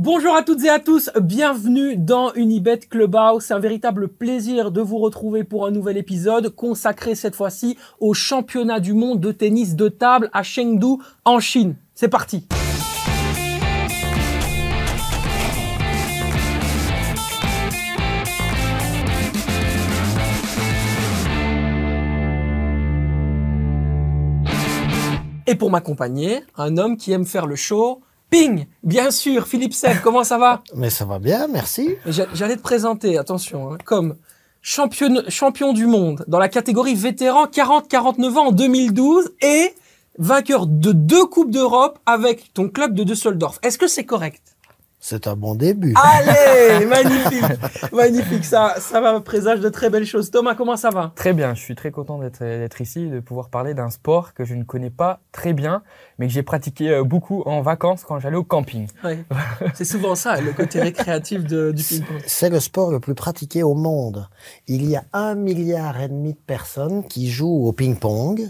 Bonjour à toutes et à tous, bienvenue dans Unibet Clubhouse. C'est un véritable plaisir de vous retrouver pour un nouvel épisode consacré cette fois-ci au championnat du monde de tennis de table à Chengdu en Chine. C'est parti. Et pour m'accompagner, un homme qui aime faire le show, Ping, bien sûr, Philippe Seb, comment ça va Mais ça va bien, merci. J'allais te présenter, attention, hein, comme champion, champion du monde dans la catégorie vétéran 40-49 ans en 2012 et vainqueur de deux Coupes d'Europe avec ton club de Düsseldorf. Est-ce que c'est correct? C'est un bon début. Allez, magnifique, magnifique. Ça, ça va présage de très belles choses. Thomas, comment ça va? Très bien. Je suis très content d'être ici, de pouvoir parler d'un sport que je ne connais pas très bien, mais que j'ai pratiqué euh, beaucoup en vacances quand j'allais au camping. C'est souvent ça, le côté récréatif de, du ping-pong. C'est le sport le plus pratiqué au monde. Il y a un milliard et demi de personnes qui jouent au ping-pong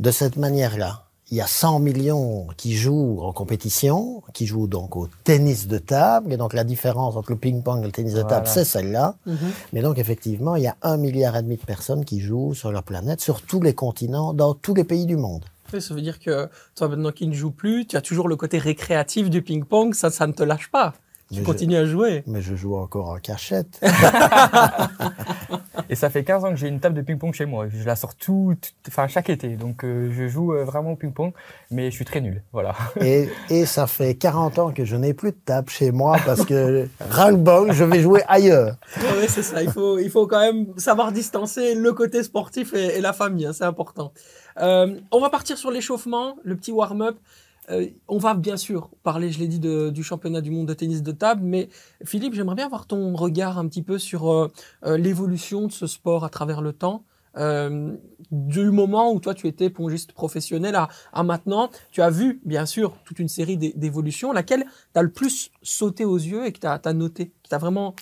de cette manière-là il y a 100 millions qui jouent en compétition, qui jouent donc au tennis de table. Et donc la différence entre le ping-pong et le tennis de table, c'est celle-là. Mhm. Mais donc effectivement, il y a un milliard et demi de personnes qui jouent sur leur planète, sur tous les continents, dans tous les pays du monde. ça veut dire que toi maintenant qui ne joues plus, tu as toujours le côté récréatif du ping-pong, ça, ça ne te lâche pas. Tu continues à jouer. Mais je joue encore en cachette. Et ça fait 15 ans que j'ai une table de ping-pong chez moi. Je la sors tout, enfin chaque été. Donc euh, je joue euh, vraiment au ping-pong, mais je suis très nul. Voilà. Et, et ça fait 40 ans que je n'ai plus de table chez moi parce que ras je vais jouer ailleurs. oui, c'est ça. Il faut, il faut quand même savoir distancer le côté sportif et, la famille. Hein, c'est important. Euh, on va partir sur l'échauffement, le petit warm-up. Euh, on va bien sûr parler, je l'ai dit, du championnat du monde de tennis de table, mais Philippe, j'aimerais bien avoir ton regard un petit peu sur euh, euh, l'évolution de ce sport à travers le temps. du moment où toi tu étais pongiste professionnel à, maintenant, tu as vu bien sûr toute une série d'évolutions, laquelle t'as le plus sauté aux yeux et que t'as as noté, qui t'a vraiment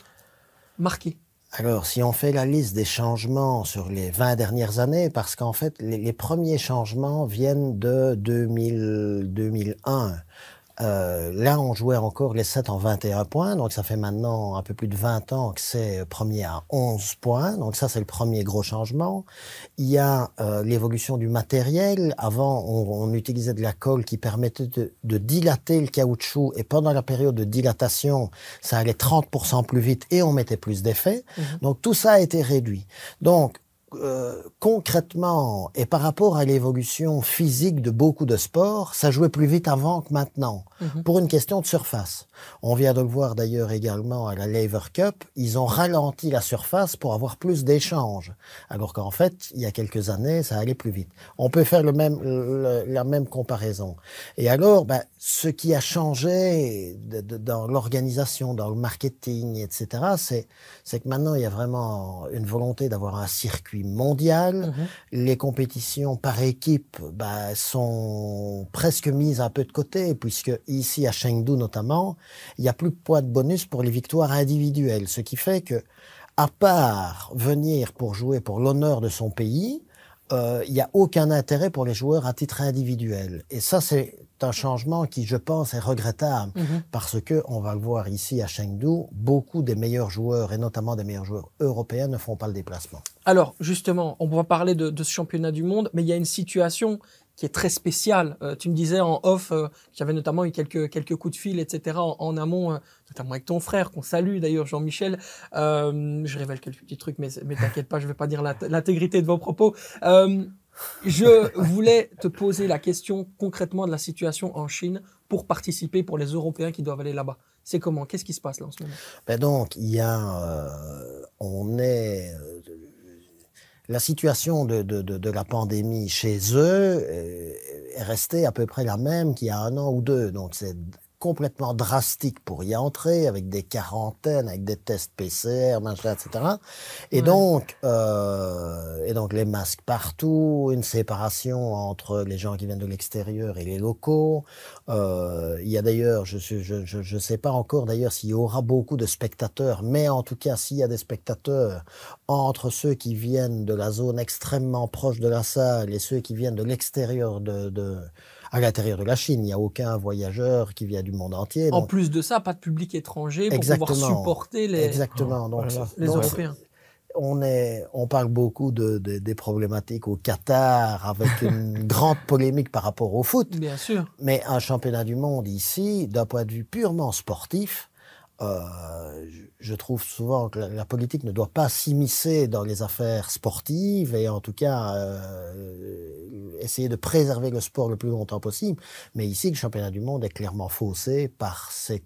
marqué? Alors, si on fait la liste des changements sur les 20 dernières années, parce qu'en fait, les, premiers changements viennent de 2000, 2001. Euh, là, on jouait encore les 7 en 21 points, donc ça fait maintenant un peu plus de 20 ans que c'est premier à 11 points, donc ça c'est le premier gros changement. Il y a euh, l'évolution du matériel. Avant, on, on, utilisait de la colle qui permettait de, de, dilater le caoutchouc, et pendant la période de dilatation, ça allait 30% plus vite et on mettait plus d'effet. Mhm. Donc tout ça a été réduit. Donc euh, concrètement et par rapport à l'évolution physique de beaucoup de sports, ça jouait plus vite avant que maintenant, mhm. pour une question de surface. On vient de le voir d'ailleurs également à la Lever Cup, ils ont ralenti la surface pour avoir plus d'échanges, alors qu'en fait, il y a quelques années, ça allait plus vite. On peut faire le même, la même comparaison. Et alors, ben, ce qui a changé dans l'organisation, dans le marketing, etc., c'est, c'est que maintenant, il y a vraiment une volonté d'avoir un circuit mondial. Mhm. Les compétitions par équipe bah, sont presque mises un peu de côté, puisque ici à Chengdu notamment, il n'y a plus de poids de bonus pour les victoires individuelles, ce qui fait que, à part venir pour jouer pour l'honneur de son pays, euh, il n'y a aucun intérêt pour les joueurs à titre individuel. Et ça, c'est un changement qui, je pense, est regrettable mhm. parce que, on va le voir ici à Chengdu, beaucoup des meilleurs joueurs et notamment des meilleurs joueurs européens ne font pas le déplacement. Alors, justement, on va parler de, de ce championnat du monde, mais il y a une situation qui est très spéciale. Euh, tu me disais en off euh, avait notamment eu quelques, quelques coups de fil, etc. en, amont, euh, notamment avec ton frère, qu'on salue d'ailleurs, Jean-Michel. je révèle quelques petits trucs, mais, mais t'inquiète pas, je vais pas dire l'intégrité de vos propos. Je voulais te poser la question concrètement de la situation en Chine pour participer pour les Européens qui doivent aller là-bas. C'est comment? Qu'est-ce qui se passe là en ce moment? Ben Donc, il y a, euh, on est, euh, la situation de, la pandémie chez eux euh, est restée à peu près la même qu'il y a un an ou deux. Complètement drastique pour y entrer, avec des quarantaines, avec des tests PCR, machin, etc. Et donc, euh, et donc les masques partout, une séparation entre les gens qui viennent de l'extérieur et les locaux. Euh, il y a d'ailleurs, je ne je, je, je, sais pas encore d'ailleurs s'il y aura beaucoup de spectateurs, mais en tout cas, s'il y a des spectateurs entre ceux qui viennent de la zone extrêmement proche de la salle et ceux qui viennent de l'extérieur de, de à l'intérieur de la Chine. Il n'y a aucun voyageur qui vient du monde entier. En donc- plus de ça, pas de public étranger pour Exactement. pouvoir supporter les, Exactement. Donc, Voilà. les donc, Européens. on, est, on parle beaucoup de, de- des problématiques au Qatar avec une grande polémique par rapport au foot. Bien sûr. Mais un championnat du monde ici, d'un point de vue purement sportif, euh, je- trouve souvent que la, politique ne doit pas s'immiscer dans les affaires sportives et en tout cas euh, essayer de préserver le sport le plus longtemps possible. Mais ici, le championnat du monde est clairement faussé par ces,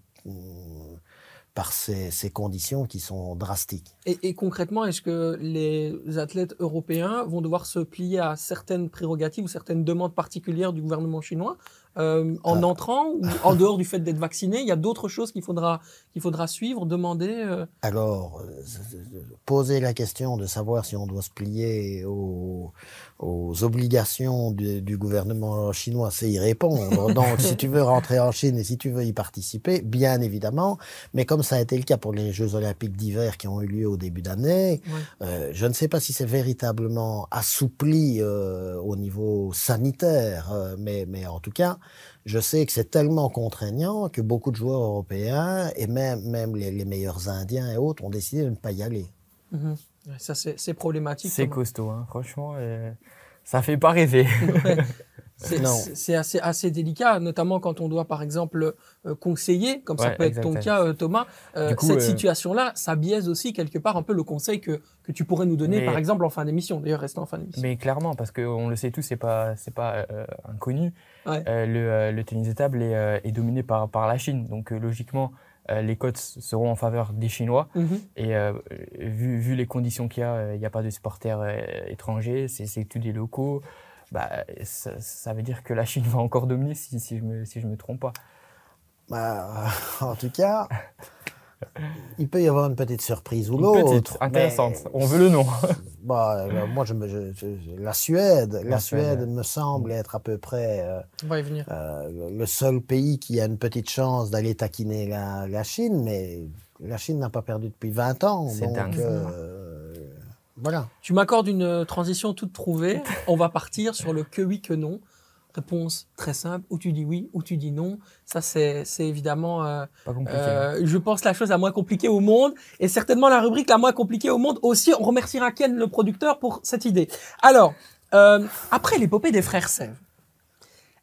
conditions qui sont drastiques. Et concrètement, est-ce que les athlètes européens vont devoir se plier à certaines prérogatives ou certaines demandes particulières du gouvernement chinois? Euh, en Ah. entrant ou en dehors du fait d'être vacciné Il y a d'autres choses qu'il faudra, qu'il faudra suivre, demander euh, Alors, euh, poser la question de savoir si on doit se plier aux, aux obligations du, du gouvernement chinois, c'est y répondre. Donc, si tu veux rentrer en Chine et si tu veux y participer, bien évidemment. Mais comme ça a été le cas pour les Jeux olympiques d'hiver qui ont eu lieu au début d'année, Ouais. euh, je ne sais pas si c'est véritablement assoupli au niveau sanitaire, mais, mais en tout cas, je sais que c'est tellement contraignant que beaucoup de joueurs européens et même, même les, les meilleurs Indiens et autres ont décidé de ne pas y aller. Mhm. Ça, c'est c'est problématique. C'est costaud, hein. franchement. euh, ça fait pas rêver. Ouais. C'est Non. c'est- c'est assez, assez délicat, notamment quand on doit, par exemple, euh, conseiller, comme ça peut être ton cas, euh, Thomas. Euh, coup, cette euh, situation-là, ça biaise aussi quelque part un peu le conseil que, que tu pourrais nous donner, Mais- par exemple, en fin d'émission. D'ailleurs, restons en fin d'émission. Mais clairement, parce qu'on le sait tous, c'est pas, c'est pas euh, inconnu. Ouais. Euh, le, euh, le tennis de table est, euh, est dominé par, par la Chine. Donc, euh, logiquement, euh, les cotes seront en faveur des Chinois. Mhm. Et euh, vu, vu les conditions qu'il y a, euh, il n'y a pas de supporters euh, étrangers, c'est tous des locaux. Bah, ça, ça veut dire que la Chine va encore dominer si, si je me, si je me trompe pas. Bah, en tout cas, il peut y avoir une petite surprise ou Une l'autre. intéressante. On veut le nom. Bah, euh, moi, je, me- je- je- la Suède, la, La Suède, Suède. me semble être à peu près euh, On va y venir. euh, le seul pays qui a une petite chance d'aller taquiner la, la Chine, mais la Chine n'a pas perdu depuis 20 ans. C'est dingue. euh, voilà. Tu m'accordes une transition toute trouvée. On va partir sur le que oui, que non. Réponse très simple. Ou tu dis oui, ou tu dis non. Ça, c'est c'est évidemment, euh, Pas compliqué. euh, je pense, la chose la moins compliquée au monde. Et certainement la rubrique la moins compliquée au monde aussi. On remerciera Ken, le producteur, pour cette idée. Alors, euh, après l'épopée des frères Sèvres,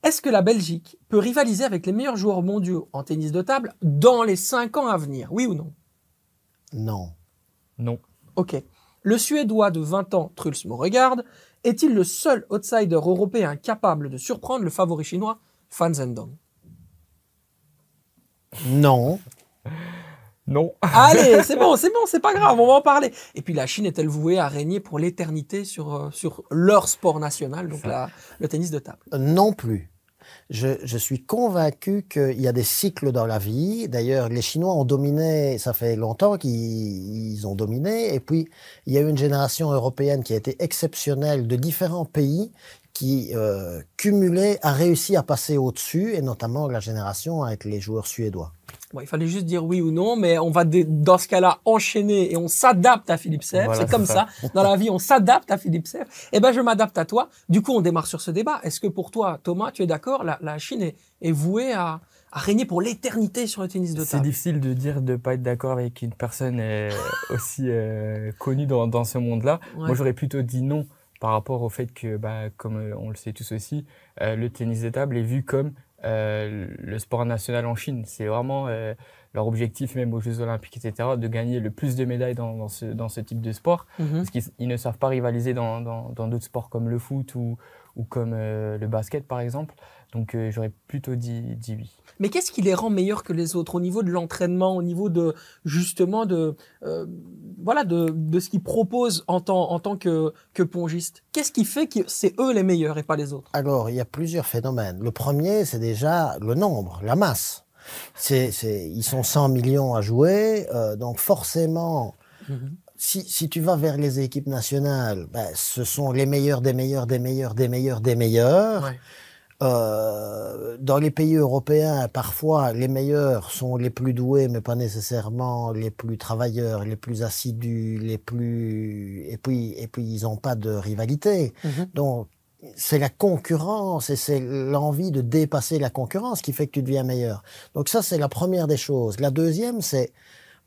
est-ce que la Belgique peut rivaliser avec les meilleurs joueurs mondiaux en tennis de table dans les cinq ans à venir? Oui ou non? Non. Non. Ok. Le Suédois de 20 ans, Truls Moregaard, est-il le seul outsider européen capable de surprendre le favori chinois, Fan Zhendong Non. Non. Allez, c'est bon, c'est bon, c'est pas grave, on va en parler. Et puis la Chine est-elle vouée à régner pour l'éternité sur, euh, sur leur sport national, donc la- le tennis de table? Non plus. Je, suis convaincu qu'il y a des cycles dans la vie. D'ailleurs, les Chinois ont dominé, ça fait longtemps qu'ils ils ont dominé. Et puis, il y a eu une génération européenne qui a été exceptionnelle de différents pays qui, euh, cumulés, a réussi à passer au-dessus, et notamment la génération avec les joueurs suédois. Bon, il fallait juste dire oui ou non, mais on va dans ce cas-là enchaîner et on s'adapte à Philippe Sèvres. Voilà, c'est comme c'est ça. Dans la vie, on s'adapte à Philippe Sèvres. Eh ben, je m'adapte à toi. Du coup, on démarre sur ce débat. Est-ce que pour toi, Thomas, tu es d'accord? La, la Chine est, est vouée à, à régner pour l'éternité sur le tennis de C'est table difficile de dire de pas être d'accord avec une personne euh, aussi euh, connue dans, dans ce monde-là. Ouais. Moi, j'aurais plutôt dit non par rapport au fait que, bah, comme euh, on le sait tous aussi, le tennis de table est vu comme le sport national en Chine. C'est vraiment euh, leur objectif, même aux Jeux Olympiques, etc., de gagner le plus de médailles dans, dans, ce, dans ce type de sport. Mhm. Parce qu'ils ils ne savent pas rivaliser dans d'autres sports comme le foot ou, ou comme euh, le basket, par exemple. Donc, euh, j'aurais plutôt dit, dit oui. Mais qu'est-ce qui les rend meilleurs que les autres au niveau de l'entraînement, au niveau de justement de euh, voilà de, de ce qu'ils proposent en tant en tant que que pongiste? Qu'est-ce qui fait que c'est eux les meilleurs et pas les autres? Alors, il y a plusieurs phénomènes. Le premier, c'est déjà le nombre, la masse. C'est, c'est, ils sont 100 millions à jouer, euh, donc forcément, si, si tu vas vers les équipes nationales, ben, ce sont les meilleurs des meilleurs des meilleurs des meilleurs des meilleurs. Ouais. Euh, dans les pays européens, parfois, les meilleurs sont les plus doués, mais pas nécessairement les plus travailleurs, les plus assidus, les plus... Et puis, et puis ils n'ont pas de rivalité. Mhm. Donc, c'est la concurrence et c'est l'envie de dépasser la concurrence qui fait que tu deviens meilleur. Donc ça, c'est la première des choses. La deuxième, c'est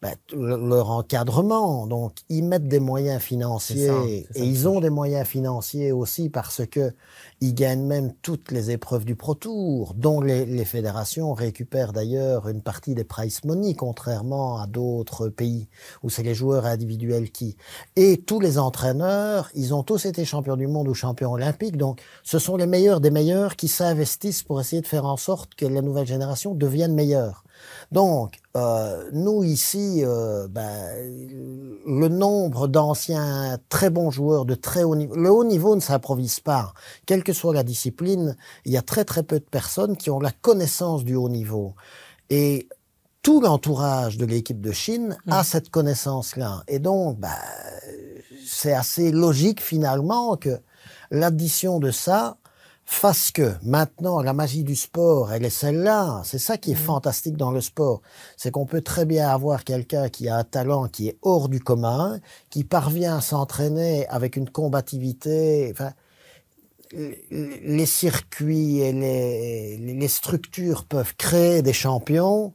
ben, leur encadrement. Donc, ils mettent des moyens financiers et ils ont des moyens financiers aussi parce que ils gagnent même toutes les épreuves du Pro Tour, dont les, les fédérations récupèrent d'ailleurs une partie des price money, contrairement à d'autres pays où c'est les joueurs individuels qui. Et tous les entraîneurs, ils ont tous été champions du monde ou champions olympiques. Donc, ce sont les meilleurs des meilleurs qui s'investissent pour essayer de faire en sorte que la nouvelle génération devienne meilleure. Donc, euh, nous ici, euh, ben, le nombre d'anciens très bons joueurs de très haut niveau, le haut niveau ne s'improvise pas. Quelle que soit la discipline, il y a très très peu de personnes qui ont la connaissance du haut niveau. Et tout l'entourage de l'équipe de Chine a mmh. cette connaissance-là. Et donc, ben, c'est assez logique finalement que l'addition de ça fasse que maintenant la magie du sport, elle est celle-là. C'est ça qui est mmh. fantastique dans le sport. C'est qu'on peut très bien avoir quelqu'un qui a un talent qui est hors du commun, qui parvient à s'entraîner avec une combativité. Enfin, les circuits et les, les structures peuvent créer des champions.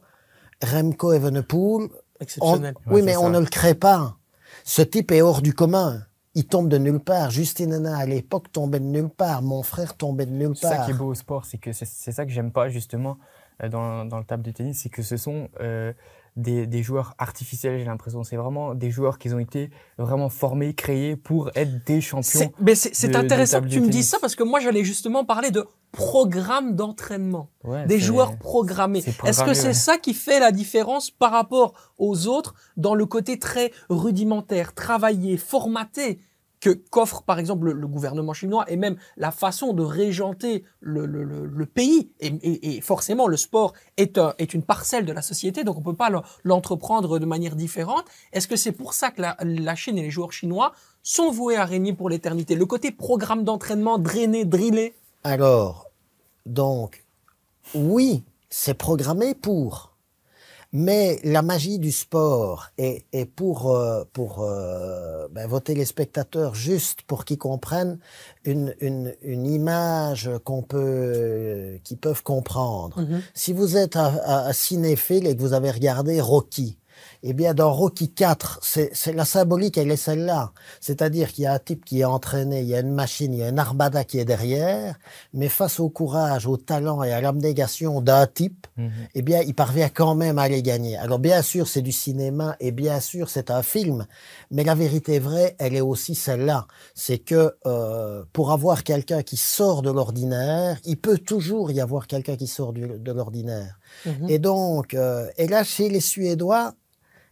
Remco Evenepoel, Exceptionnel. oui, mais on ne le crée pas. Ce type est hors du commun il tombe de nulle part. Justine Nana, à l'époque, tombait de nulle part. Mon frère tombait de nulle part. C'est ça qui est beau au sport, c'est que c'est ça que j'aime pas, justement, euh, dans, dans le table de tennis, c'est que ce sont euh, des, des, joueurs artificiels, j'ai l'impression. C'est vraiment des joueurs qui ont été vraiment formés, créés pour être des champions. Mais c'est intéressant que tu me dises ça parce que moi, j'allais justement parler de programme d'entraînement, des joueurs programmés. Est-ce que c'est ça qui fait la différence par rapport aux autres dans le côté très rudimentaire, travaillé, formaté que qu'offre par exemple le, gouvernement chinois et même la façon de régenter le, le, le pays et, forcément le sport est, est une parcelle de la société donc on peut pas l'entreprendre de manière différente. Est-ce que c'est pour ça que la, la Chine et les joueurs chinois sont voués à régner pour l'éternité? Le côté programme d'entraînement drainé, drillé Alors, donc, oui, c'est programmé pour. Mais la magie du sport est, pour, euh, pour euh, ben, vos téléspectateurs, juste pour qu'ils comprennent une, une, une image qu'on peut, qu'ils peuvent comprendre. Mm-hmm. Si vous êtes un cinéphile et que vous avez regardé Rocky, eh bien, dans Rocky 4, c'est la symbolique, elle est celle-là. C'est-à-dire qu'il y a un type qui est entraîné, il y a une machine, il y a une armada qui est derrière, mais face au courage, au talent et à l'abnégation d'un type, mhm. eh bien, il parvient quand même à les gagner. Alors, bien sûr, c'est du cinéma et bien sûr, c'est un film, mais la vérité vraie, elle est aussi celle-là. C'est que euh, pour avoir quelqu'un qui sort de l'ordinaire, il peut toujours y avoir quelqu'un qui sort de l'ordinaire. Mhm. Et donc, euh, et là, chez les Suédois,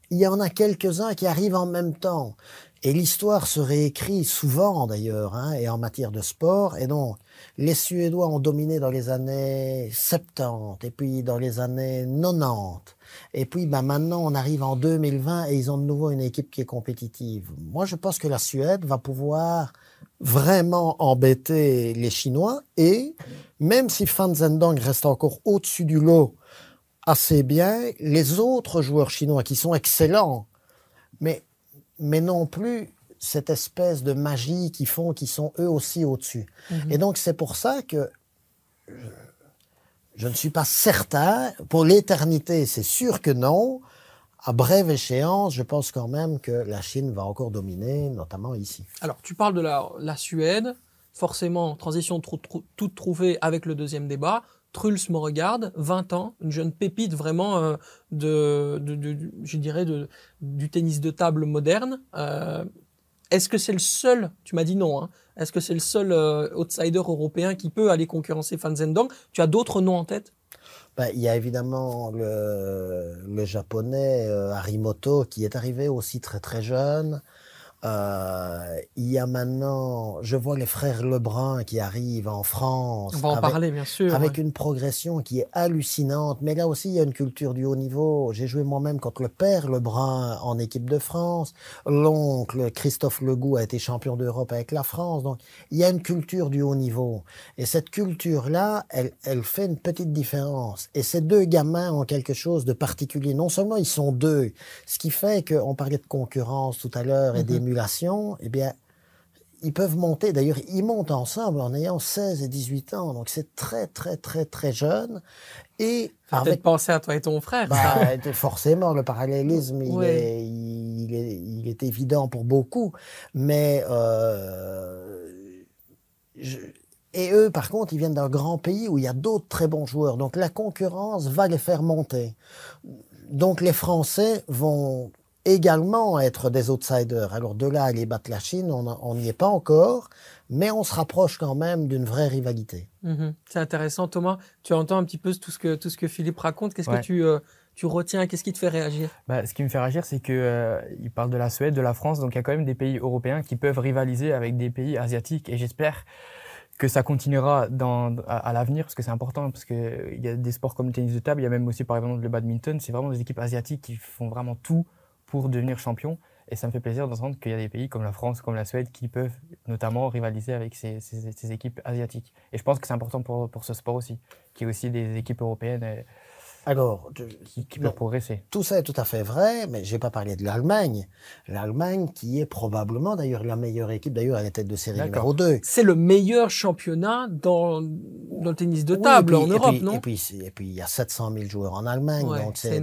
il y en a quelques-uns qui arrivent en même temps. Et l'histoire se réécrit souvent d'ailleurs, hein, et en matière de sport. Et donc, les Suédois ont dominé dans les années 70, et puis dans les années 90. Et puis ben, maintenant, on arrive en 2020 et ils ont de nouveau une équipe qui est compétitive. Moi, je pense que la Suède va pouvoir vraiment embêter les Chinois. Et même si Fan Zhendong reste encore au-dessus du lot assez bien les autres joueurs chinois qui sont excellents, mais, mais non plus cette espèce de magie qui font qu'ils sont eux aussi au-dessus. Mhm. Et donc c'est pour ça que je, ne suis pas certain, pour l'éternité c'est sûr que non, à brève échéance, je pense quand même que la Chine va encore dominer, notamment ici. Alors, tu parles de la, la Suède, forcément, transition toute trouvée avec le deuxième débat. Truls me regarde, 20 ans, une jeune pépite vraiment euh, de, je dirais, du tennis de table moderne. Euh, est-ce que c'est le seul, tu m'as dit non, hein, est-ce que c'est le seul euh, outsider européen qui peut aller concurrencer Fan Zhendong? Tu as d'autres noms en tête? Ben, il y a évidemment le, le japonais Harimoto qui est arrivé aussi très très jeune. Euh, il y a maintenant, je vois les frères Lebrun qui arrivent en France. On va en avec, parler, bien sûr. Avec une progression qui est hallucinante. Mais là aussi, il y a une culture du haut niveau. J'ai joué moi-même contre le père Lebrun en équipe de France. L'oncle Christophe Legout a été champion d'Europe avec la France. Donc, il y a une culture du haut niveau. Et cette culture-là, elle, elle fait une petite différence. Et ces deux gamins ont quelque chose de particulier. Non seulement ils sont deux, ce qui fait qu'on parlait de concurrence tout à l'heure et mm -hmm. des eh bien, ils peuvent monter. D'ailleurs, ils montent ensemble en ayant 16 et 18 ans. Donc, c'est très, très, très, très jeune. Et avec penser à toi et ton frère. Bah, forcément, le parallélisme, il, est, il, est, il, est, évident pour beaucoup. Mais euh, je, et eux, par contre, ils viennent d'un grand pays où il y a d'autres très bons joueurs. Donc la concurrence va les faire monter. Donc les Français vont également être des outsiders. Alors de là à aller battre la Chine, on n'y est pas encore, mais on se rapproche quand même d'une vraie rivalité. Mhm. C'est intéressant, Thomas. Tu entends un petit peu tout ce que, tout ce que Philippe raconte. Qu'est-ce que tu, euh, tu retiens? Qu'est-ce qui te fait réagir? Bah, Ce qui me fait réagir, c'est qu'il euh, il parle de la Suède, de la France, donc il y a quand même des pays européens qui peuvent rivaliser avec des pays asiatiques. Et j'espère que ça continuera dans, à, l'avenir, parce que c'est important, parce qu'il y a des sports comme le tennis de table, il y a même aussi par exemple le badminton, c'est vraiment des équipes asiatiques qui font vraiment tout pour devenir champion. Et ça me fait plaisir d'entendre qu'il y a des pays comme la France, comme la Suède, qui peuvent notamment rivaliser avec ces, équipes asiatiques. Et je pense que c'est important pour, pour ce sport aussi, qu'il y ait aussi des équipes européennes. Euh, alors, qui, peut progresser. Tout ça est tout à fait vrai, mais je n'ai pas parlé de l'Allemagne. L'Allemagne qui est probablement d'ailleurs la meilleure équipe, d'ailleurs à la tête de série numéro 2. C'est le meilleur championnat dans, dans le tennis de table en Europe, non et puis, et puis il y a 700 000 joueurs en Allemagne,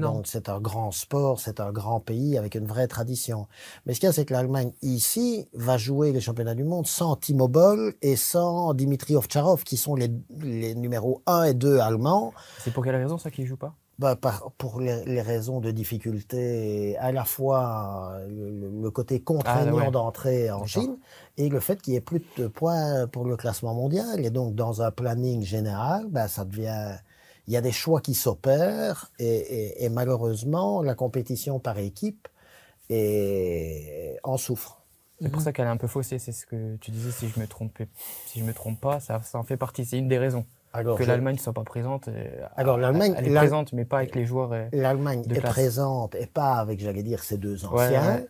donc c'est un grand sport, c'est un grand pays avec une vraie tradition. Mais ce qu'il y a, c'est que l'Allemagne ici va jouer les championnats du monde sans Timo Boll et sans Dimitri Ovtcharov, qui sont les, les numéros 1 et 2 allemands. C'est pour quelle raison ça qui joue pas? Bah, pour les, raisons de difficulté, à la fois le, côté contraignant ah, d'entrer en Chine et le fait qu'il n'y ait plus de points pour le classement mondial. Et donc, dans un planning général, bah, ça devient. Il y a des choix qui s'opèrent et, et, malheureusement, la compétition par équipe est, en souffre. C'est pour mhm. ça qu'elle est un peu faussée, c'est ce que tu disais, si je me trompe, si je me trompe pas, ça, ça en fait partie, c'est une des raisons que l'Allemagne ne soit pas présente. Alors l'Allemagne, elle est présente, mais pas avec les joueurs. Euh, L'Allemagne est présente et pas avec, j'allais dire, ses deux anciens.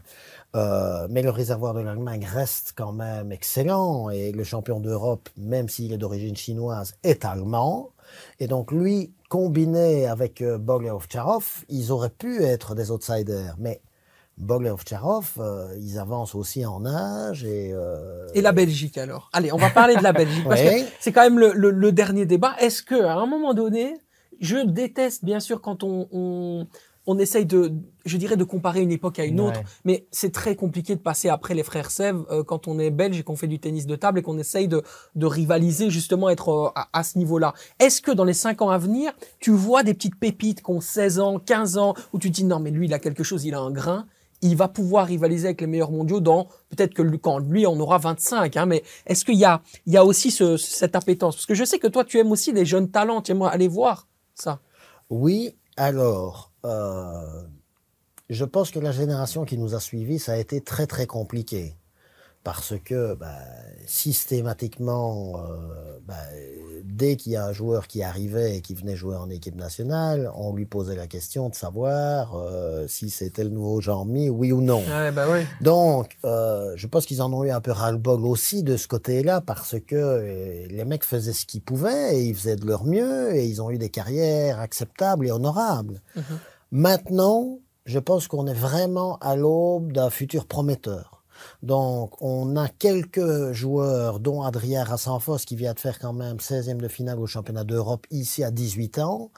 Euh, mais le réservoir de l'Allemagne reste quand même excellent et le champion d'Europe, même s'il est d'origine chinoise, est allemand. Et donc lui, combiné avec euh, Ovtcharov, ils auraient pu être des outsiders. Mais Boglev-Tcharov, euh, ils avancent aussi en âge. Et, euh... et la Belgique alors Allez, on va parler de la Belgique parce que c'est quand même le, le, le dernier débat. Est-ce que à un moment donné, je déteste bien sûr quand on, on, on essaye de, je dirais, de comparer une époque à une autre, mais c'est très compliqué de passer après les frères Sèvres euh, quand on est belge et qu'on fait du tennis de table et qu'on essaye de, de rivaliser, justement, être euh, à, à ce niveau-là. Est-ce que dans les cinq ans à venir, tu vois des petites pépites qui ont 16 ans, 15 ans, où tu te dis non, mais lui, il a quelque chose, il a un grain, il va pouvoir rivaliser avec les meilleurs mondiaux dans peut-être que quand lui en aura 25. Hein, mais est-ce qu'il y a, il y a aussi ce, cette appétence? Parce que je sais que toi, tu aimes aussi les jeunes talents. Tu aimerais aller voir ça Oui. Alors, euh, je pense que la génération qui nous a suivis, ça a été très très compliqué parce que bah, systématiquement, euh, bah, dès qu'il y a un joueur qui arrivait et qui venait jouer en équipe nationale, on lui posait la question de savoir euh, si c'était le nouveau Jean-Mi, oui ou non. bah oui. Donc, euh, je pense qu'ils en ont eu un peu ras-le-bol aussi de ce côté-là, parce que les mecs faisaient ce qu'ils pouvaient et ils faisaient de leur mieux et ils ont eu des carrières acceptables et honorables. Mhm. Maintenant, je pense qu'on est vraiment à l'aube d'un futur prometteur. Donc, on a quelques joueurs, dont Adrien Rassenfos, qui vient de faire quand même 16e de finale au championnat d'Europe ici à 18 ans.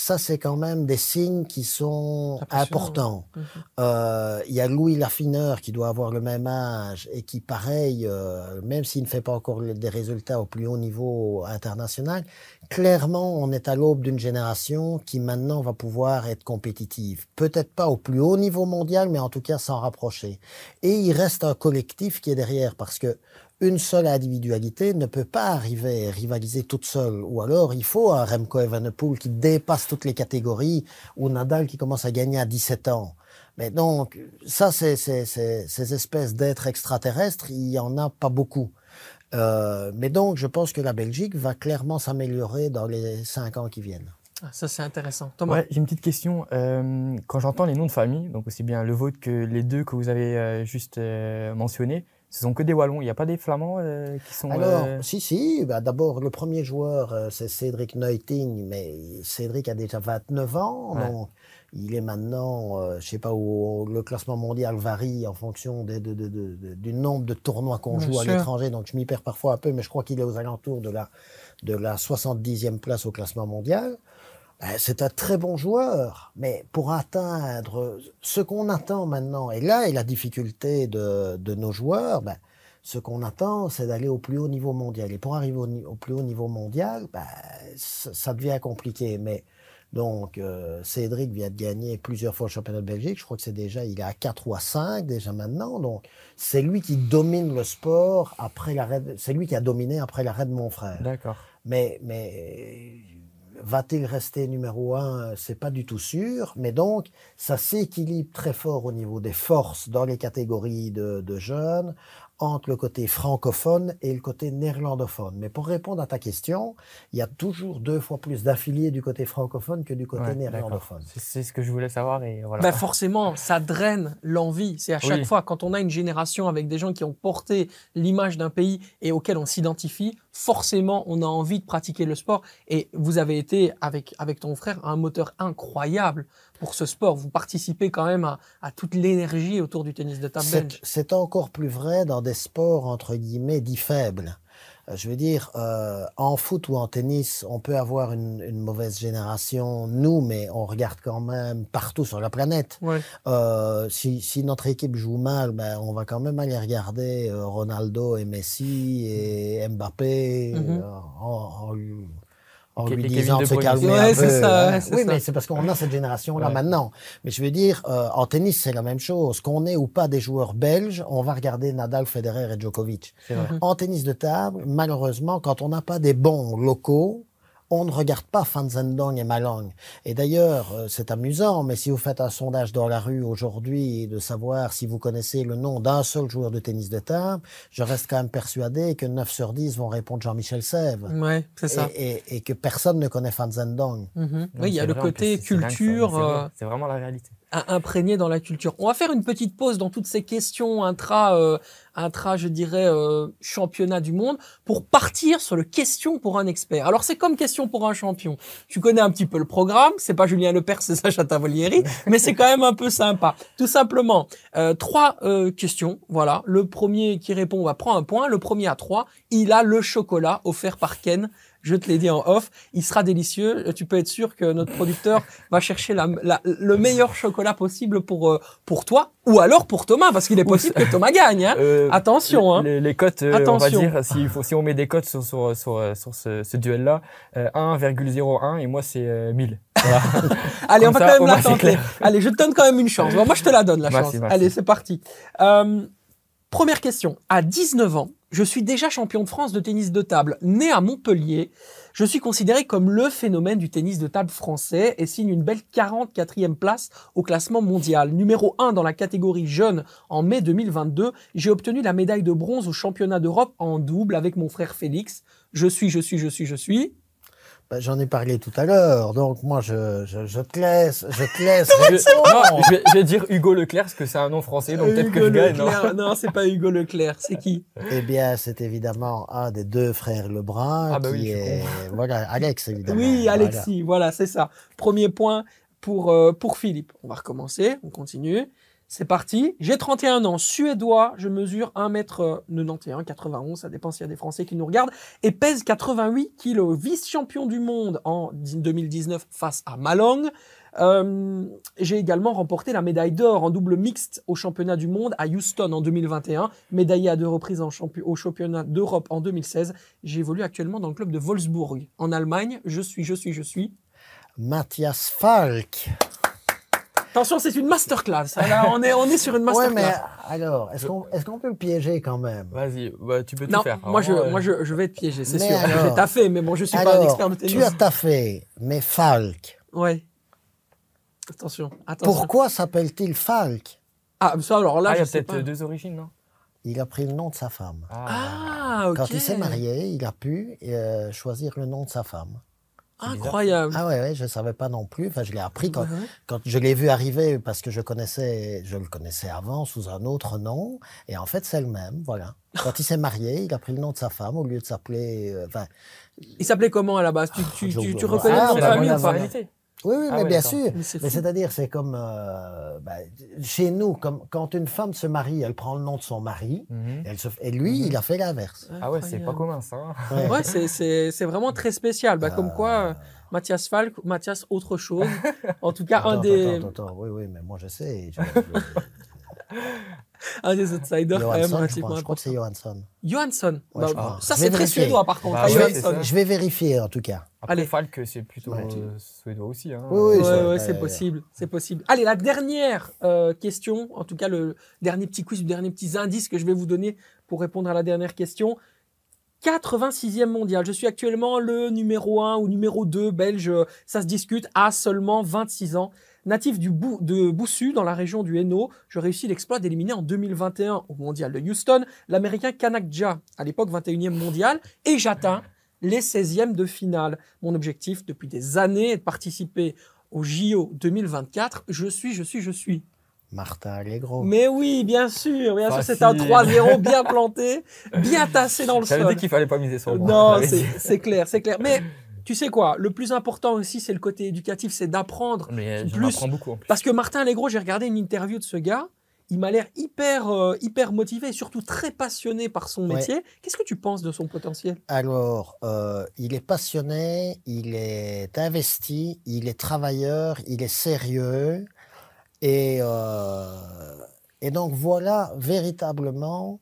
Ça, c'est quand même des signes qui sont importants. Mhm. Euh, il y a Louis Laffineur qui doit avoir le même âge et qui, pareil, euh, même s'il ne fait pas encore des résultats au plus haut niveau international, clairement, on est à l'aube d'une génération qui maintenant va pouvoir être compétitive. Peut-être pas au plus haut niveau mondial, mais en tout cas s'en rapprocher. Et il reste un collectif qui est derrière parce que une seule individualité ne peut pas arriver à rivaliser toute seule. Ou alors, il faut un Remco Evenepoel qui dépasse toutes les catégories ou Nadal qui commence à gagner à 17 ans. Mais donc, ça, c'est ces espèces d'êtres extraterrestres, il y en a pas beaucoup. Euh, mais donc, je pense que la Belgique va clairement s'améliorer dans les cinq ans qui viennent. Ah, ça, c'est intéressant. Thomas ouais, J'ai une petite question. Euh, quand j'entends les noms de famille, donc aussi bien le vôtre que les deux que vous avez euh, juste euh, mentionnés, ce sont que des Wallons. Il n'y a pas des Flamands euh, qui sont. Alors, si, si. Bah, D'abord, le premier joueur, c'est Cédric Neuting, mais Cédric a déjà 29 ans. Donc, il est maintenant, euh, je sais pas où le classement mondial varie en fonction des- de- de- de- de- du nombre de tournois qu'on joue à l'étranger, donc je m'y perds parfois un peu, mais je crois qu'il est aux alentours de la, de la 70e place au classement mondial. Ben, c'est un très bon joueur, mais pour atteindre ce qu'on attend maintenant, et là est la difficulté de, de nos joueurs, ben, ce qu'on attend, c'est d'aller au plus haut niveau mondial. Et pour arriver au, au plus haut niveau mondial, ben, ça, devient compliqué. Mais donc, euh, Cédric vient de gagner plusieurs fois le championnat de Belgique. Je crois que c'est déjà, il est à 4 ou à 5 déjà maintenant. Donc, c'est lui qui domine le sport après l'arrêt. C'est lui qui a dominé après l'arrêt de mon frère. D'accord. Mais, mais va-t-il rester numéro un C'est pas du tout sûr. Mais donc, ça s'équilibre très fort au niveau des forces dans les catégories de, de jeunes entre le côté francophone et le côté néerlandophone. Mais pour répondre à ta question, il y a toujours deux fois plus d'affiliés du côté francophone que du côté Ouais, néerlandophone. C'est- C'est ce que je voulais savoir et voilà. Ben forcément, ça draine l'envie. C'est à chaque Oui. fois, quand on a une génération avec des gens qui ont porté l'image d'un pays et auquel on s'identifie, forcément, on a envie de pratiquer le sport. Et vous avez été, avec, avec ton frère, un moteur incroyable pour ce sport. Vous participez quand même à, à toute l'énergie autour du tennis de table C'est encore plus vrai dans des sports entre guillemets dits faibles. Euh, Je veux dire, euh, en foot ou en tennis, on peut avoir une, une mauvaise génération, nous, mais on regarde quand même partout sur la planète. Ouais. Euh, si, si notre équipe joue mal, ben, on va quand même aller regarder euh, Ronaldo et Messi et Mbappé en, en lui- en lui disant de se calmer Ouais, un c'est peu. ça, hein. oui, ça. mais c'est parce qu'on a cette génération-là Ouais. maintenant. Mais je veux dire, euh, en tennis, c'est la même chose. Qu'on ait ou pas des joueurs belges, on va regarder Nadal, Federer et Djokovic. C'est vrai. En tennis de table, malheureusement, quand on n'a pas des bons locaux, on ne regarde pas Fan Zhendong et Malong. Et d'ailleurs, euh, c'est amusant, mais si vous faites un sondage dans la rue aujourd'hui de savoir si vous connaissez le nom d'un seul joueur de tennis de table, je reste quand même persuadé que 9 sur 10 vont répondre Jean-Michel Sèvres. Ouais, c'est ça. Et, et- et que personne ne connaît Fan Zhendong. Mhm. Non, Oui, il y a le côté culture. euh, C'est vraiment la réalité. Im- imprégné dans la culture. On va faire une petite pause dans toutes ces questions intra, euh, intra, je dirais, euh, championnat du monde pour partir sur le question pour un expert. Alors c'est comme question pour un champion. Tu connais un petit peu le programme, c'est pas Julien Lepers, c'est Sacha Tavolieri, mais c'est quand même un peu sympa. Tout simplement, euh, trois euh, questions. Voilà, le premier qui répond va prendre un point. Le premier à trois, il a le chocolat offert par Ken. Je te l'ai dit en off, il sera délicieux. Euh, Tu peux être sûr que notre producteur va chercher la, la- le meilleur chocolat possible pour euh, pour toi ou alors pour Thomas, parce qu'il est possible que Thomas gagne. Hein. Euh, Attention, hein. Les, les cotes, euh, on va Attention. dire, si, faut, si on met des cotes sur, sur, sur, sur ce, ce duel-là, euh, 1,01 et moi c'est euh, 1000. Voilà. Allez, on va ça, quand même la tenter. Allez, je te donne quand même une chance. Bon, moi, je te la donne, la Merci, chance. merci. Allez, c'est parti. Euh, première question. À 19 ans, je suis déjà champion de France de tennis de table. Né à Montpellier, je suis considéré comme le phénomène du tennis de table français et signe une belle 44e place au classement mondial. Numéro 1 dans la catégorie jeune en mai 2022, j'ai obtenu la médaille de bronze au championnat d'Europe en double avec mon frère Félix. Je suis, je suis, je suis, je suis. Ben, J'en ai parlé tout à l'heure, donc moi je, je, je te laisse, je te laisse Je, répondre. non, je, vais, je vais dire Hugo Leclerc parce que c'est un nom français, donc peut-être que Hugo je gagne. non Leclerc. Non, c'est pas Hugo Leclerc. C'est qui? Eh bien, c'est évidemment un des deux frères Lebrun Ah bah qui oui, est voilà Alex évidemment. Oui, Voilà. Alexis, voilà, c'est ça. Premier point pour, euh, pour Philippe. On va recommencer, on continue. C'est parti. J'ai 31 ans, suédois, je mesure 1m91, 91, ça dépend s'il y a des Français qui nous regardent, et pèse 88 kilos. Vice-champion du monde en 2019 face à Malong. Euh, J'ai également remporté la médaille d'or en double mixte au championnat du monde à Houston en 2021, médaillé à deux reprises en champi- au championnat d'Europe en 2016. J'évolue actuellement dans le club de Wolfsburg en Allemagne. Je suis, je suis, je suis. Mathias Falk. Attention, c'est une masterclass. Là, on est, on est sur une Ouais, masterclass. mais alors, est-ce qu'on est qu'on peut le piéger quand même? Vas-y, bah, tu peux tout non, faire. moi, je, euh, moi je, je vais te piéger, c'est sûr. J'ai taffé, mais bon, je suis pas un expert de tennis. tu as taffé, mais Falk. Ouais. Attention, attention. Pourquoi s'appelle-t-il Falk? Ah, ça, alors là, Ah, il y a peut-être deux origines, non? Il a pris le nom de sa femme. Ah, ok. Quand il s'est marié, il a pu euh, choisir le nom de sa femme. Incroyable. Ah ouais, ouais, je savais pas non plus. Enfin, je l'ai appris quand, Ouais, ouais. quand je l'ai vu arriver parce que je connaissais, je le connaissais avant sous un autre nom. Et en fait, c'est le même, voilà. Quand il s'est marié, il a pris le nom de sa femme au lieu de s'appeler. euh, Enfin, Il s'appelait comment à la base? Tu, tu, je tu, tu vois. reconnais Ah, le nom de bah, famille ou pas? Oui, oui, Ah mais bien sûr. Mais c'est-à-dire, c'est comme euh, bah, chez nous, comme quand une femme se marie, elle prend le nom de son mari, Mhm. elle se, f- et lui, Mhm. il a fait l'inverse. Ah ouais, c'est pas commun ça. hein. Ouais. Ouais, c'est- c'est c'est vraiment très spécial. Bah, Comme quoi, euh, Mathias Falk, Mathias autre chose. En tout cas, un des, attends, attends, attends, oui, oui, mais moi je sais. Je, je- un des outsiders quand même Johansson, je, relativement crois, je crois que c'est. Johansson. Johansson. Ouais, Bah, ça, c'est très vérifier. suédois par contre. Bah hein, je, vais, je vérifier en tout cas. Après, Allez. Falk, c'est plutôt Ouais. euh, suédois aussi. Hein. Oui, oui, Ouais, c'est- possible, c'est possible. Allez, la dernière euh, question, en tout cas le dernier petit quiz, le dernier petit indice que je vais vous donner pour répondre à la dernière question. 86e mondial. Je suis actuellement le numéro 1 ou numéro 2 belge, ça se discute, à seulement 26 ans. Natif du Bou- de Boussu, dans la région du Hainaut, je réussis l'exploit d'éliminer en 2021 au mondial de Houston l'américain Kanakja, à l'époque 21e mondial, et j'atteins les 16e de finale. Mon objectif depuis des années est de participer au JO 2024. Je suis, je suis, je suis. Martin Allegro. Mais oui, bien sûr, bien sûr, c'est un 3-0 bien planté, bien tassé dans le J'avais sol. dit qu'il fallait pas miser sur moi. Non, c'est clair, c'est clair. Mais tu sais quoi, le plus important aussi, c'est le côté éducatif, c'est d'apprendre. Mais j'en Plus- apprends beaucoup en plus. Parce que Martin Allegro, j'ai regardé une interview de ce gars, il m'a l'air hyper, euh, hyper motivé et surtout très passionné par son Ouais. métier. Qu'est-ce que tu penses de son potentiel? Alors, euh, il est passionné, il est investi, il est travailleur, il est sérieux. Et, euh, et donc voilà véritablement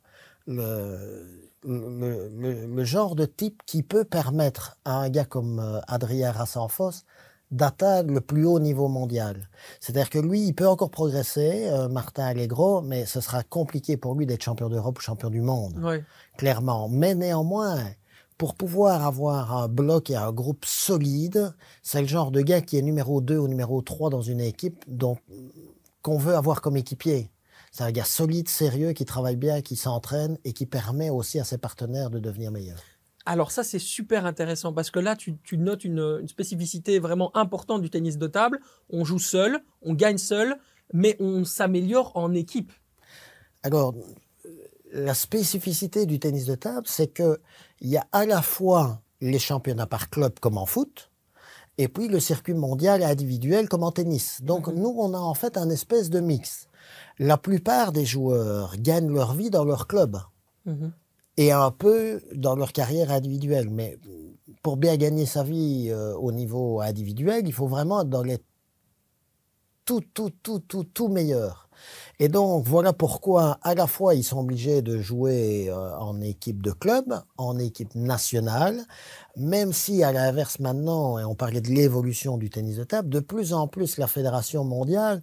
le, le, le- le genre de type qui peut permettre à un gars comme euh, Adrien Rassenfoss d'atteindre le plus haut niveau mondial. C'est-à-dire que lui, il peut encore progresser, euh, Martin Allegro, mais ce sera compliqué pour lui d'être champion d'Europe ou champion du monde clairement. Mais néanmoins, pour pouvoir avoir un bloc et un groupe solide, c'est le genre de gars qui est numéro 2 ou numéro 3 dans une équipe dont, qu'on veut avoir comme équipier. C'est un gars solide, sérieux, qui travaille bien, qui s'entraîne et qui permet aussi à ses partenaires de devenir meilleurs. Alors ça, c'est super intéressant parce que là, tu, tu notes une, une spécificité vraiment importante du tennis de table. On joue seul, on gagne seul, mais on s'améliore en équipe. Alors, la spécificité du tennis de table, c'est que il y a à la fois les championnats par club comme en foot, et puis le circuit mondial et individuel comme en tennis. Donc Mhm. nous, on a en fait un espèce de mix. La plupart des joueurs gagnent leur vie dans leur club Mhm. et un peu dans leur carrière individuelle. Mais pour bien gagner sa vie euh, au niveau individuel, il faut vraiment être dans les tout, tout, tout, tout, tout meilleurs. Et donc, voilà pourquoi, à la fois, ils sont obligés de jouer euh, en équipe de club, en équipe nationale, même si, à l'inverse, maintenant, et on parlait de l'évolution du tennis de table, de plus en plus, la Fédération mondiale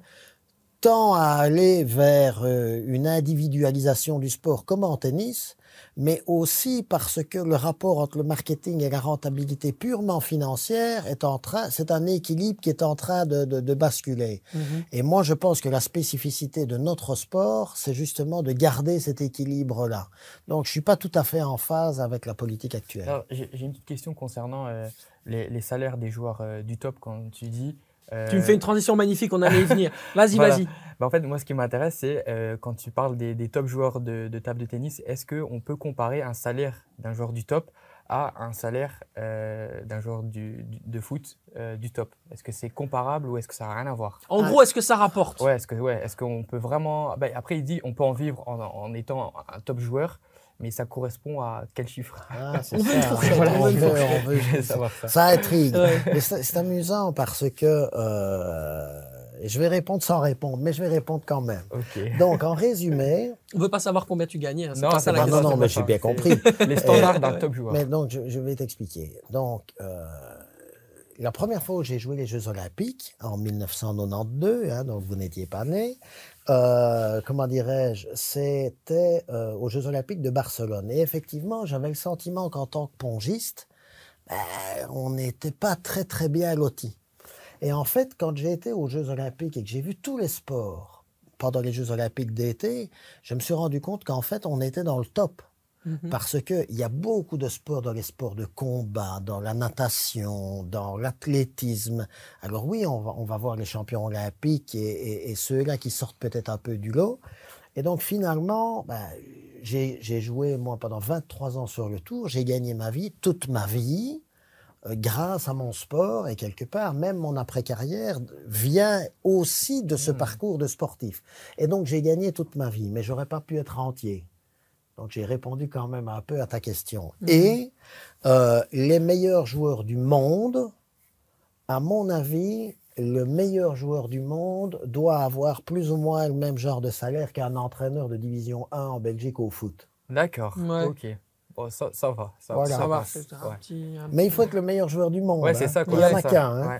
tend à aller vers euh, une individualisation du sport comme en tennis, mais aussi parce que le rapport entre le marketing et la rentabilité purement financière est en train, c'est un équilibre qui est en train de, de- de basculer. Mhm. Et moi, je pense que la spécificité de notre sport, c'est justement de garder cet équilibre-là. Donc, je suis pas tout à fait en phase avec la politique actuelle. J'ai j'ai une petite question concernant euh, les, les salaires des joueurs euh, du top quand tu dis. Euh, Tu me fais une transition magnifique, on allait y venir. Vas-y, Voilà. vas-y. bah, en fait, moi, ce qui m'intéresse, c'est euh, quand tu parles des, des top joueurs de, de table de tennis, est-ce qu'on peut comparer un salaire d'un joueur du top à un salaire euh, d'un joueur du, du- de foot euh, du top? Est-ce que c'est comparable ou est-ce que ça n'a rien à voir? En Ah. gros, est-ce que ça rapporte? Ouais, est-ce que ouais, est-ce qu'on peut vraiment bah, Après, il dit on peut en vivre en, en étant un top joueur, mais ça correspond à quel chiffre Ah, c'est ça. Voilà, on veut on savoir ça. Ça intrigue. Ouais. Mais c'est amusant parce que euh, je vais répondre sans répondre, mais je vais répondre quand même. Donc, en résumé, On veut pas savoir combien tu gagnais. hein, Non, pas ça la non, non, c'est mais j'ai bien compris. Les standards d'un top joueur. Mais donc, je, je vais t'expliquer. Donc, euh, la première fois où j'ai joué les Jeux Olympiques, en 1992, hein, donc vous n'étiez pas né, euh, comment dirais-je, c'était euh, aux Jeux Olympiques de Barcelone. Et effectivement, j'avais le sentiment qu'en tant que pongiste, ben, on n'était pas très, très bien lotis. Et en fait, quand j'ai été aux Jeux Olympiques et que j'ai vu tous les sports pendant les Jeux Olympiques d'été, je me suis rendu compte qu'en fait, on était dans le top. Mhm. Parce qu'il y a beaucoup de sports dans les sports de combat, dans la natation, dans l'athlétisme. Alors oui, on va, on va voir les champions olympiques et, et- et ceux-là qui sortent peut-être un peu du lot. Et donc finalement, ben, j'ai joué moi pendant 23 ans sur le tour, j'ai gagné ma vie, toute ma vie. euh, grâce à mon sport et quelque part, même mon après-carrière vient aussi de ce Mmh. parcours de sportif. Et donc, j'ai gagné toute ma vie, mais j'aurais pas pu être entier. Donc, j'ai répondu quand même un peu à ta question. Mhm. Et euh, les meilleurs joueurs du monde, à mon avis, le meilleur joueur du monde doit avoir plus ou moins le même genre de salaire qu'un entraîneur de division 1 en Belgique au foot. D'accord. Ouais. Ok. Bon, ça, ça va. Ça, Voilà. Ça va, passe. c'est un Ouais. petit- un Mais il faut être le meilleur joueur du monde. Ouais, c'est hein. ça. Il y en a qu'un. hein. Ouais.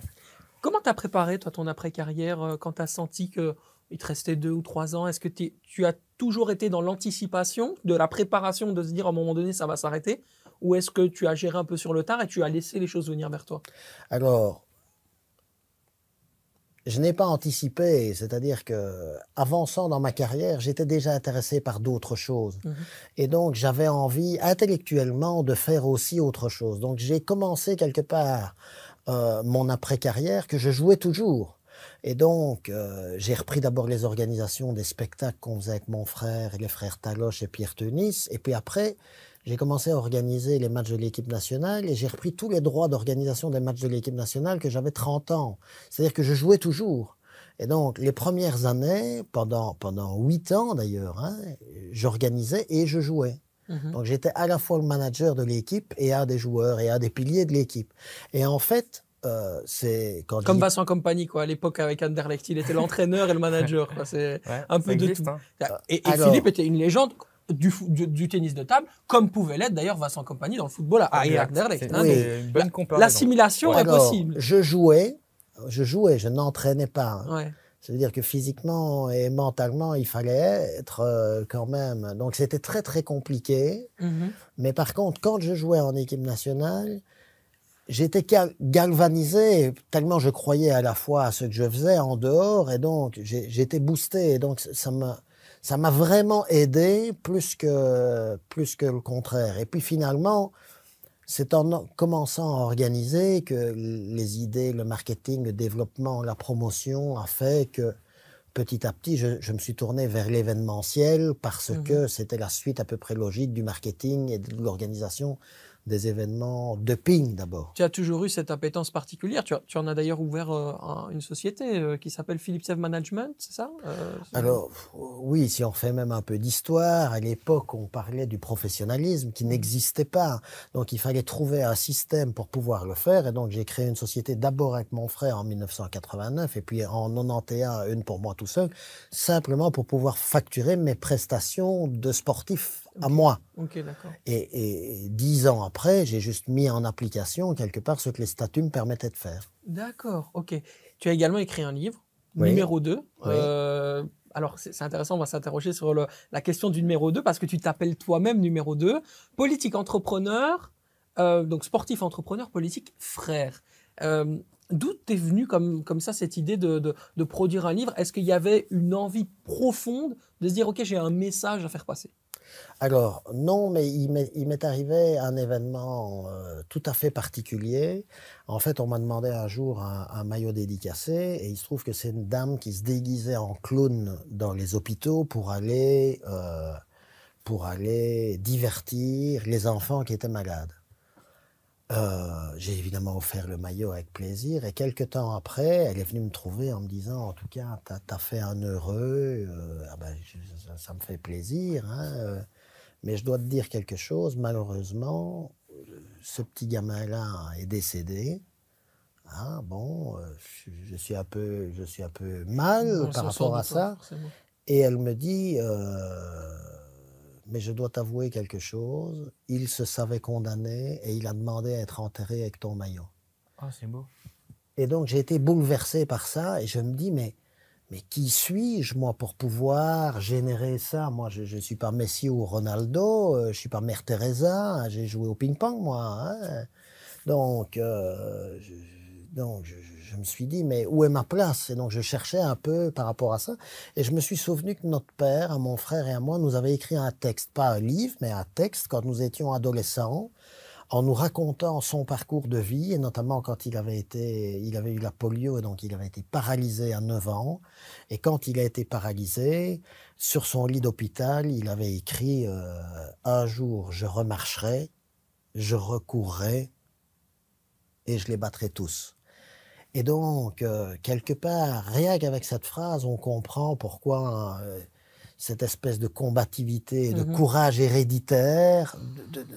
Comment t'as préparé, toi, ton après-carrière, euh, quand t'as senti que il te restait deux ou trois ans Est-ce que tu as toujours été dans l'anticipation, de la préparation, de se dire à un moment donné, ça va s'arrêter? Ou est-ce que tu as géré un peu sur le tard et tu as laissé les choses venir vers toi? Alors, je n'ai pas anticipé, c'est-à-dire que avançant dans ma carrière, j'étais déjà intéressé par d'autres choses. Mhm. Et donc, j'avais envie intellectuellement de faire aussi autre chose. Donc, j'ai commencé quelque part euh, mon après-carrière que je jouais toujours. Et donc, euh, j'ai repris d'abord les organisations des spectacles qu'on faisait avec mon frère, et les frères Taloche et Pierre Tenis. Et puis après, j'ai commencé à organiser les matchs de l'équipe nationale et j'ai repris tous les droits d'organisation des matchs de l'équipe nationale que j'avais 30 ans. C'est-à-dire que je jouais toujours. Et donc, les premières années, pendant, pendant 8 ans d'ailleurs, hein, j'organisais et je jouais. Mhm. Donc, j'étais à la fois le manager de l'équipe et un des joueurs et un des piliers de l'équipe. Et en fait, euh, c'est quand je Comme dis- Vincent Compagnie, quoi, à l'époque avec Anderlecht, il était l'entraîneur et le manager. quoi, C'est Ouais, un ça peu de tout. hein. Et, et alors- Philippe était une légende du, fo- du, du tennis de table, comme pouvait l'être d'ailleurs Vincent Compagnie dans le football à, à Exact. Anderlecht. C'est hein. Oui. c'est une bonne comparaison. L'assimilation est Alors, possible. Je jouais, je jouais, je n'entraînais pas. hein. Ouais. C'est-à-dire que physiquement et mentalement, il fallait être euh, quand même. Donc c'était très très compliqué. Mhm. Mais par contre, quand je jouais en équipe nationale, j'étais gal- galvanisé tellement je croyais à la fois à ce que je faisais en dehors et donc j'étais boosté. Et donc ça m'a ça m'a vraiment aidé plus que plus que le contraire. Et puis finalement, c'est en commençant à organiser que les idées, le marketing, le développement, la promotion a fait que petit à petit, je, je me suis tourné vers l'événementiel parce Mhm. que c'était la suite à peu près logique du marketing et de l'organisation des événements de ping d'abord. Tu as toujours eu cette appétence particulière. Tu, as- tu en as d'ailleurs ouvert euh, un- une société euh, qui s'appelle Philips Save Management, c'est ça Euh, Alors, oui, si on fait même un peu d'histoire, à l'époque, on parlait du professionnalisme qui n'existait pas. Donc, il fallait trouver un système pour pouvoir le faire. Et donc, j'ai créé une société d'abord avec mon frère en 1989 et puis en 91, une pour moi tout seul, simplement pour pouvoir facturer mes prestations de sportif à moi. Et, et dix ans après, j'ai juste mis en application quelque part ce que les statuts me permettaient de faire. D'accord, ok. Tu as également écrit un livre, Oui. numéro 2. Oui. alors, c'est intéressant, on va s'interroger sur le- la question du numéro 2 parce que tu t'appelles toi-même numéro 2. Politique entrepreneur, euh, donc sportif entrepreneur, politique frère. Euh, D'où t'es venu comme, comme ça cette idée de, de, de produire un livre? Est-ce qu'il y avait une envie profonde de se dire, OK, j'ai un message à faire passer? Alors, non, mais il m'est arrivé un événement euh, tout à fait particulier. En fait, on m'a demandé un jour un, maillot dédicacé et il se trouve que c'est une dame qui se déguisait en clown dans les hôpitaux pour aller, euh, pour aller divertir les enfants qui étaient malades. Euh, j'ai évidemment offert le maillot avec plaisir et quelques temps après, elle est venue me trouver en me disant, en tout cas, t'as as fait un heureux, euh, ah ben, je- ça, ça me fait plaisir, hein, euh, mais je dois te dire quelque chose, malheureusement, ce petit gamin-là est décédé. Ah, bon, je, je suis un peu, je suis un peu mal par rapport à ça. Et elle me dit, mais je dois t'avouer quelque chose, il se savait condamné et il a demandé à être enterré avec ton maillot. Ah, c'est beau. Et donc j'ai été bouleversé par ça et je me dis, mais, mais qui suis-je moi pour pouvoir générer ça? Moi, je ne suis pas Messi ou Ronaldo, euh, je suis pas Mère Teresa, hein, j'ai joué au ping-pong moi. hein. Donc, euh, je, donc je, je- je me suis dit, mais où est ma place? Et donc je cherchais un peu par rapport à ça. Et je me suis souvenu que notre père, à mon frère et à moi, nous avait écrit un texte, pas un livre, mais un texte quand nous étions adolescents en nous racontant son parcours de vie, et notamment quand il avait été, il avait eu la polio, et donc il avait été paralysé à 9 ans. Et quand il a été paralysé, sur son lit d'hôpital, il avait écrit euh, Un jour, je remarcherai, je recourrai, et je les battrai tous. Et donc, euh, quelque part, rien qu'avec cette phrase, on comprend pourquoi euh, cette espèce de combativité, de Mhm. courage héréditaire de- de-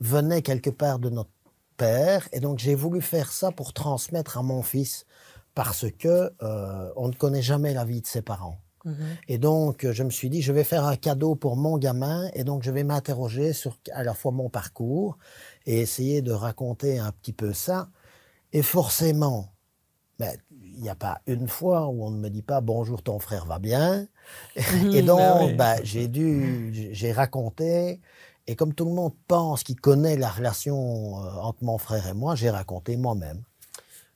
venait quelque part de notre père. Et donc, j'ai voulu faire ça pour transmettre à mon fils, parce que euh, on ne connaît jamais la vie de ses parents. Mhm. Et donc, je me suis dit, je vais faire un cadeau pour mon gamin, et donc je vais m'interroger sur à la fois mon parcours et essayer de raconter un petit peu ça. Et forcément, ben, il n'y a pas une fois où on ne me dit pas bonjour, ton frère va bien. et Mhm, donc, bah oui. ben, j'ai dû, j'ai raconté. Et comme tout le monde pense qu'il connaît la relation euh, entre mon frère et moi, j'ai raconté moi-même.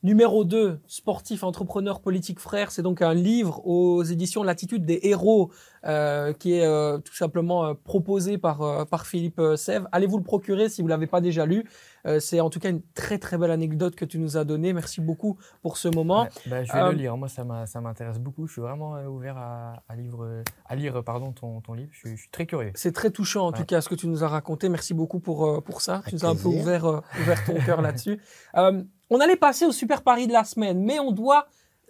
Numéro 2, Sportif, entrepreneur, politique, frère. C'est donc un livre aux éditions L'attitude des héros euh, qui est euh, tout simplement euh, proposé par, par Philippe Sèvres. Allez vous le procurer si vous l'avez pas déjà lu. C'est en tout cas une très très belle anecdote que tu nous as donnée. Merci beaucoup pour ce moment. Ouais, bah, je vais le lire. Moi, ça m'intéresse beaucoup. Je suis vraiment ouvert à, à, livre, à lire pardon, ton, ton livre. Je suis, je suis très curieux. C'est très touchant en tout cas ce que tu nous as raconté. Merci beaucoup pour, pour ça. tu nous as un peu ouvert, ouvert ton cœur là-dessus. On allait passer au super pari de la semaine, mais on doit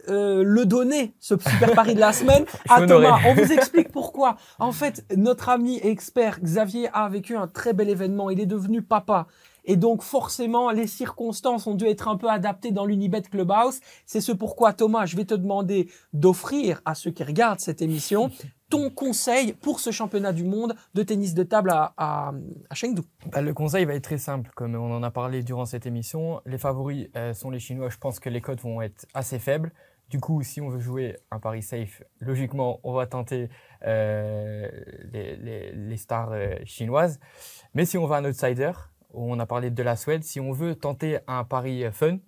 euh, le donner, ce super pari de la semaine, à. Thomas. On vous explique pourquoi. En fait, notre ami expert Xavier a vécu un très bel événement. Il est devenu papa. Et donc, forcément, les circonstances ont dû être un peu adaptées dans l'Unibet Clubhouse. C'est ce pourquoi, Thomas, je vais te demander d'offrir à ceux qui regardent cette émission ton conseil pour ce championnat du monde de tennis de table à, à, à Chengdu. Bah, le conseil va être très simple, comme on en a parlé durant cette émission. Les favoris euh, sont les Chinois. Je pense que les cotes vont être assez faibles. Du coup, si on veut jouer un pari safe, logiquement, on va tenter euh, les, les- les stars euh, chinoises. Mais si on veut un outsider, on a parlé de la Suède, si on veut tenter un pari euh, fun,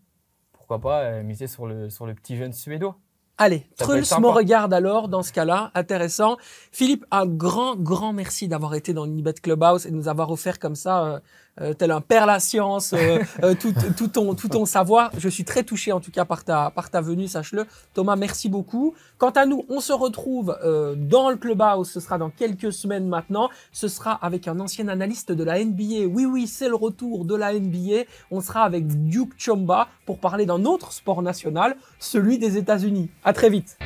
pourquoi pas miser sur le, sur le petit jeune suédois Allez, Truls me regarde alors dans ce cas-là, intéressant. Philippe, un grand, grand merci d'avoir été dans l'Unibet Clubhouse et de nous avoir offert comme ça, euh, euh, tel un père la science, euh, euh, tout, tout, ton, tout ton savoir. Je suis très touché en tout cas par ta, par ta venue, sache-le. Thomas, merci beaucoup. Quant à nous, on se retrouve euh, dans le Clubhouse, ce sera dans quelques semaines maintenant. Ce sera avec un ancien analyste de la NBA. Oui, oui, c'est le retour de la NBA. On sera avec Duke Chomba pour parler d'un autre sport national, celui des États-Unis. À très vite.